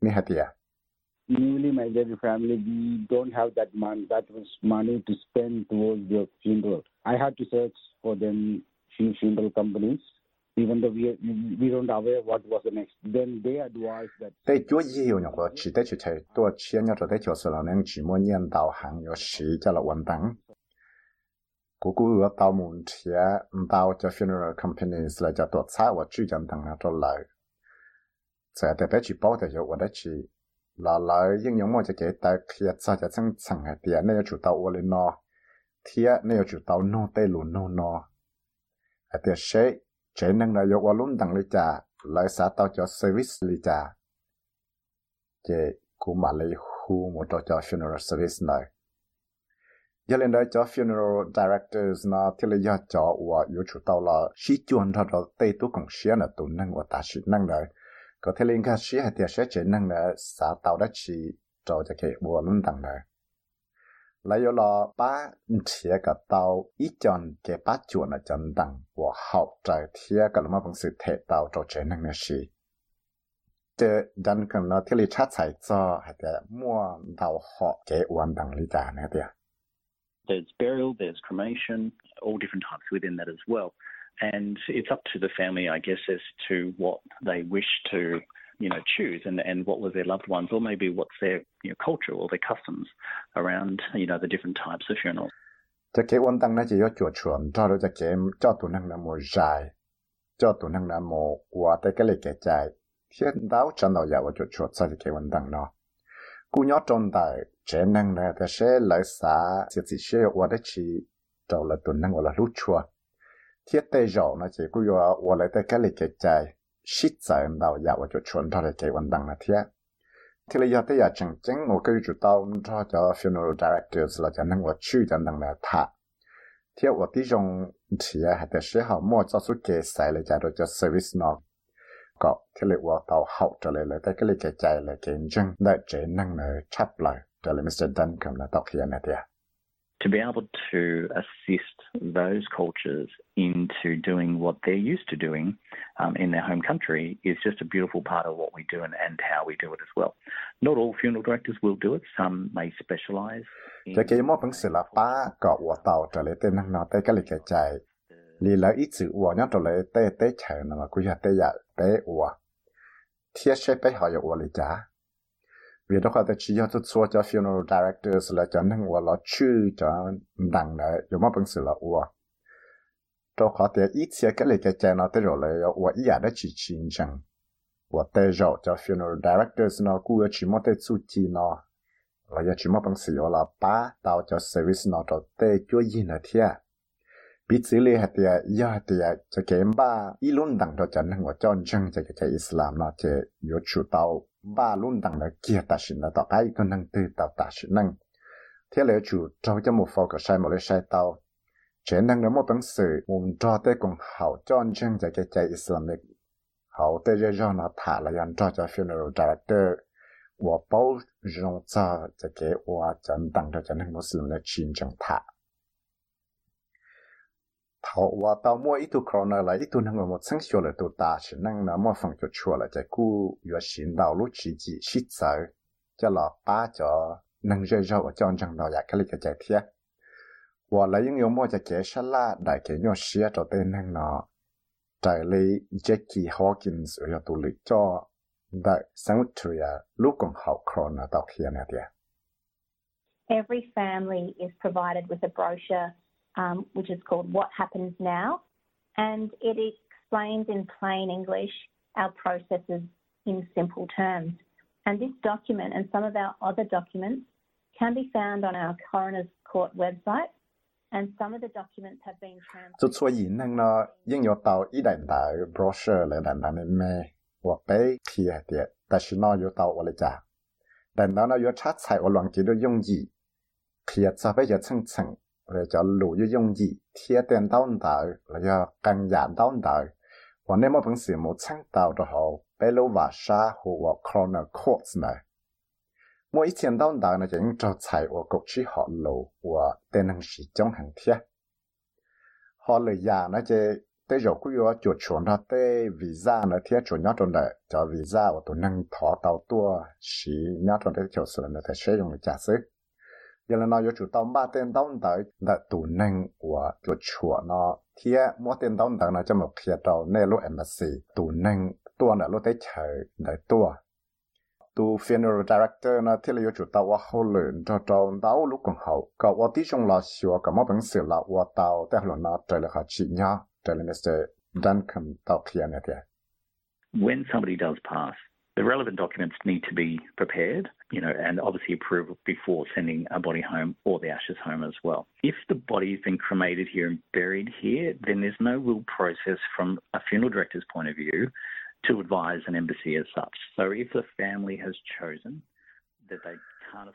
Nhi hả tiệt newly married family, we don't have that money, that was money to spend towards the funeral. I had to search for them few funeral companies. Even though we, we don't aware what was the next, then they advised that. Tại chỗ yêu nhau rồi, chỉ tại chỗ thấy, tôi chỉ nhau rồi tại chỗ là nên chỉ muốn nhận đạo hàng yêu sĩ cho là hoàn thành. Cú cú ở tàu muốn thia, tàu cho funeral companies là cho tôi sai và chỉ nhận thằng nào cho lại. Sẽ tại bé chỉ bảo tại chỗ và đấy là là những nhóm mà chỉ cái ta khi ra chỉ sang sang cái tiền này chủ tàu ở nó thì này chủ tàu nó tây luôn nó nó à tiền sẽ chế năng luôn đằng lý trả lại xã tàu cho service lý trả chế cũng mà lấy khu một trò cho funeral service này. Giờ lên đó cho funeral directors nó thì lấy cho và yêu chủ tàu là sĩ chuẩn cho đó tây tu công xia là tu năng và ta sĩ năng rồi đấy có thể lên cái sĩ hay thì sẽ chế năng là xã tao đã chỉ cho cho cái bộ luôn đằng đấy lại yo lo ba chia cái tàu ít chọn cái ba chuột là chọn đằng và học trái thiệt cái mà bằng sự thể tàu cho chế năng là gì thế đàn cái nó thì lý chát sai cho hay là mua tàu họ cái hoàn đằng lý trả này thế There's burial, there's cremation, all different types within that as well. And it's up to the family, I guess, as to what they wish to you know, choose and, and what was their loved ones, or maybe what's their you know, culture or their customs around, you know, the different types of funerals. Chuột cho tụi năng năng qua cái dài, thiên chuột chuột tăng nó. Cú trẻ năng sẽ qua chỉ là năng là chua. thiết tế rõ nó chỉ cứ yo wo lại tới cái lịch kế chạy shit sai em đào ya wo cho chuẩn ra cái vận đăng là thiết thì là do tới giờ chẳng chẳng ngồi cái chủ tao cho cho funeral directors là cho năng wo chữ cho năng là thả. Thiết wo tí dùng thì là hạt sẽ họ mua cho số kế xài là cho cho service nó. Có, thì là wo tao hậu trở lại lại tới cái lịch cái chạy là cái chân đại chế năng là chắp lại. Trở lại Mr Duncan là tao kia này thiệt to be able to assist those cultures into doing what they're used to doing um, in their home country is just a beautiful part of what we do and, and how we do it as well. Not all funeral directors will do it. Some may specialize. Cái cái mô bằng sự là ba có của tàu trở lại tên năng nó tới cái lịch cái chạy. Lý là ít sự của nhớ trở lại tế tế chạy nó mà cũng là tế dạ tế của. Thiết sẽ bé họ có của lý trả vì đó có thể chỉ cho số cho funeral directors là cho nên là chú cho đằng này dù mà bằng sự là ua đó có thể ít xe cái này cái chén nó tới rồi là ua ý đã chỉ chín chẳng ua tới rồi cho funeral directors nó cũng chỉ mất tới chút chi nó là chỉ một bằng sự là ba tao cho service nó cho tới chúa gì nữa thiệt biết xử lý hạt địa do hạt địa cho kém ba ý luôn đằng đó cho nên của chọn chẳng cho cái Islam nó chế yếu chủ tao ba luôn đang là kia ta xin là tao cái con năng tư tao ta xin năng thế là chủ trao cho một phò cái sai một cái sai tao. Chế năng là một bằng sự muốn cho tới cùng hậu cho anh chân giải cái chạy Islamic. Hậu tới giờ cho nó thả là dành cho cho funeral director. Và bao rộng cho cái và chân đang cho cho năng Muslim là chín chẳng thả. 跑ว่าเตามัวอีตุครอนอะไรอีตุนั่งหมดสังชัวเลยตัวตาฉันนั่งนะมัวฟังจะชัวเลยจะกู้ยัวชินดาวลุชิจิชิดเสาจะหล่อป้าจอนั่งเจ้าจอนจังดาวอยากคลิกใจเทียว่าแล้วยังยมัวจะเก๋ชะล่าได้เก๋ยอเชียจะเต้นนั่งเนาะแต่เลยเจคกี้ฮอว์กินส์อยตุลิจอได้สังชัวลูกของเขาครอนนะตอกเทียนะเดีย Every family is provided with a brochure um, which is called What Happens Now, and it explains in plain English our processes in simple terms. And this document and some of our other documents can be found on our Coroner's Court website, and some of the documents have been translated. 就所以能呢，应有到一代代 brochure 来来来咩？我被贴的，但是呢有到我的家，但到呢有差菜我乱记的用意，贴这边也层层， rồi cho lũ cho dùng gì thiết tiền tao tờ rồi cho căn giảm tao tờ và nếu mà vẫn sử một sáng tạo đó họ bé lũ và sa hồ và khó courts này. Mỗi ít tiền tao tờ là chẳng cho chạy và cục chỉ họ lũ và tên hàng sĩ trong hàng thiết họ lời già nó chơi tới rồi cũng có chuột chuột nó vì visa nó thiết chuột nhát trong đấy cho visa của tôi năng thọ tàu tua, sĩ nhát trong đấy chuột sửa nó thể sử dụng để trả sức giờ là nó có chuột ba tên tàu đấy là tụi nâng của chuột chùa nó thiết. Mỗi tên tàu đấy nó cho một thiết tàu lúc embassy tụi nâng tua nó lúc tới chờ đấy tua. Tu funeral director na thì là chủ tàu wa hậu luyện cho tàu tàu lúc còn hậu. Có wa tí trong là xíu có một bằng là wa tàu tới lúc nó trời là họ chỉ nhau Mr. Duncombe When somebody does pass, The relevant documents need to be prepared, you know, and obviously approved before sending a body home or the ashes home as well. If the body has been cremated here and buried here, then there's no will process from a funeral director's point of view to advise an embassy as such. So if the family has chosen that they can't...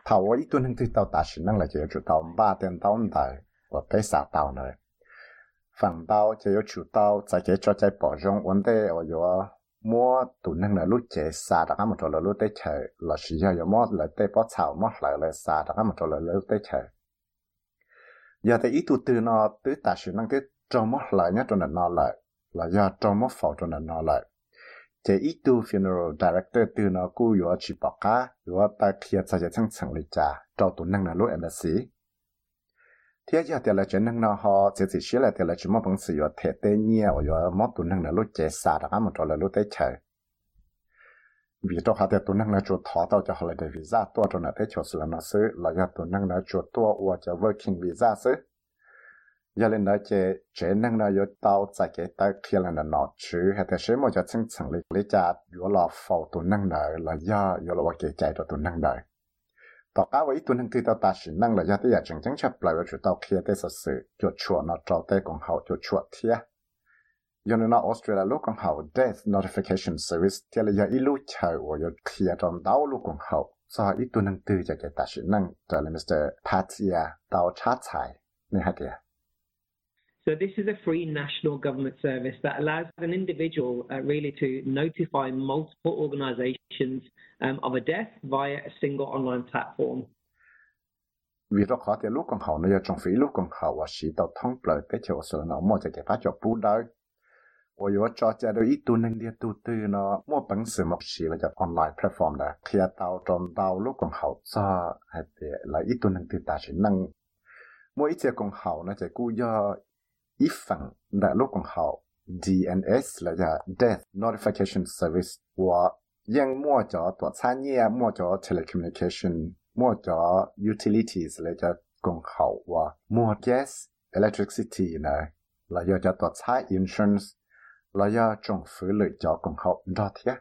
mua tụ năng là lúc chế xa đặc mà trò là lúc tế chờ là sử dụng yếu mót là tế bó chảo mót là là xa đặc mà trò là lúc tế chờ giờ thì ý tụ từ nó, tứ tả sử năng cái trò mót là nhất trò nó là là do trò mót phỏ trò nó là chế ý tụ funeral director từ nó cú yếu chỉ bỏ cá yếu ta kia sa chế chẳng chẳng lý trả trò tụ năng là lúc embassy thế giờ thì là chuyện năng nó họ chỉ chỉ xí là thì là chỉ mong bằng sự thể tế nhẹ ở yêu mong tụ năng là lúc chế xa đó mà cho là lúc tới chơi, vì đó họ thì tụ năng là chuột thọ tao cho họ là để visa tua cho nó thế chỗ sự là nó xứ là giờ tụ năng là chuột tua hoặc cho working visa xứ. Giờ lên đó chế chế năng là yếu tạo tại cái tới khi là nó chữ hay là xí mà cho chân chẳng lý lý cha yêu là phổ tụ năng là là giờ yếu là cái chạy cho tụ năng đời ต่อก้าวอีตัวหนึ่งที่เราตัดสินนั่งเลยจะอยากจังจังชับปล่อยว่าจุดเราเคลียร์ได้สื่อจุดชัวนะเราได้ของเขาจุดชัวเทียยันนอออสเตรเลียลูกของเขา death notification service ที่เราอยากอีลูกเชยว่าอยากเคลียร์ตอนดาวลูกของเขาสออีตัวหนึ่งตื่นจะเกิดตัดสินนั่งจะเลยมิสเตอร์พาเทียดาวชาติไทยนี่ฮะเดีย So this is a free national government service that allows an individual uh, really to notify multiple organisations um, of a death via a single online platform. vì đó khó thì lúc còn hậu nó trong phí lúc còn hậu và sĩ tàu thông lời cái chỗ sở nó mua cho cái phát cho bù đời. Và yếu cho cho đôi ít tu nâng đi tu tư nó mua bằng sự một sĩ là cho online platform đó khi à tàu trong tàu lúc còn hậu cho hay là ít tu nâng tư ta sẽ nâng. Mỗi ít còn hậu nó sẽ cú do ifang đã lúc còn hậu DNS là là Death Notification Service của dân mua cho tổ xa nhé mua cho telecommunication, mua cho utilities là cho công khẩu và mua gas, electricity này là do tổ xa insurance, là do trong phứ lựa cho công khẩu đó thế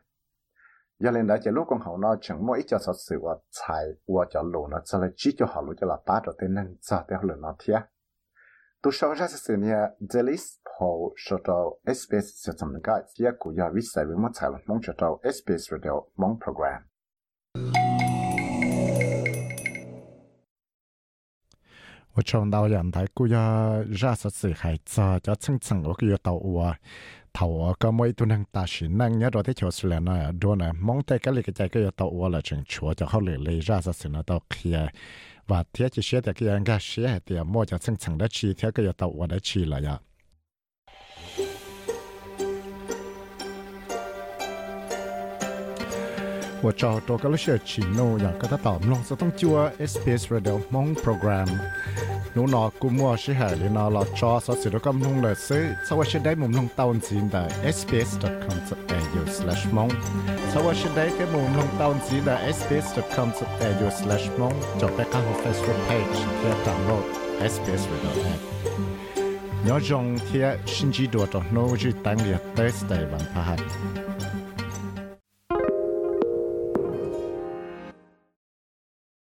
do lên đó chỉ lúc công khẩu nó chẳng mỗi cho sự và xài và cho lù nó sẽ là chỉ cho cho là ba trở tên nên, cho theo lựa nó Tushaurasasenia zelis po shotao SBS siatsam nagai kia ku ya visai vi motsal mong shotao SBS radio mong program. Wo chong dao yan dai ku ya rasa si hai za ya chang chang o ku ya tao wa tao ka moi tu nang ta shi nang ya ro te chos le na do na mong te ka le ka chai ka ya tao wa la chang chua ja ho le le rasa si na tao kia 哇！天气热的给人家热的，莫叫成喘的气，天给要倒活的气了呀！我找多个了些钱喏，要给他到弄是当做 SBS Radio 梦 program。นูนอกูมัวชิหายลีนอลอจอสสิรกำลงเลยซื้อสวัสดีได้มุมลงตาวจีนได้ sbs.com.au/mong สวัสดีได้แค่มุมลงตาวจีนได้ sbs.com.au/mong จบไปข้าง Facebook page เพื่อดาวน์โหลด SBS Radio app ยอจงเทียชินจีดัวตัวโน้จีตั้งเรีย Thursday วันพฤหัส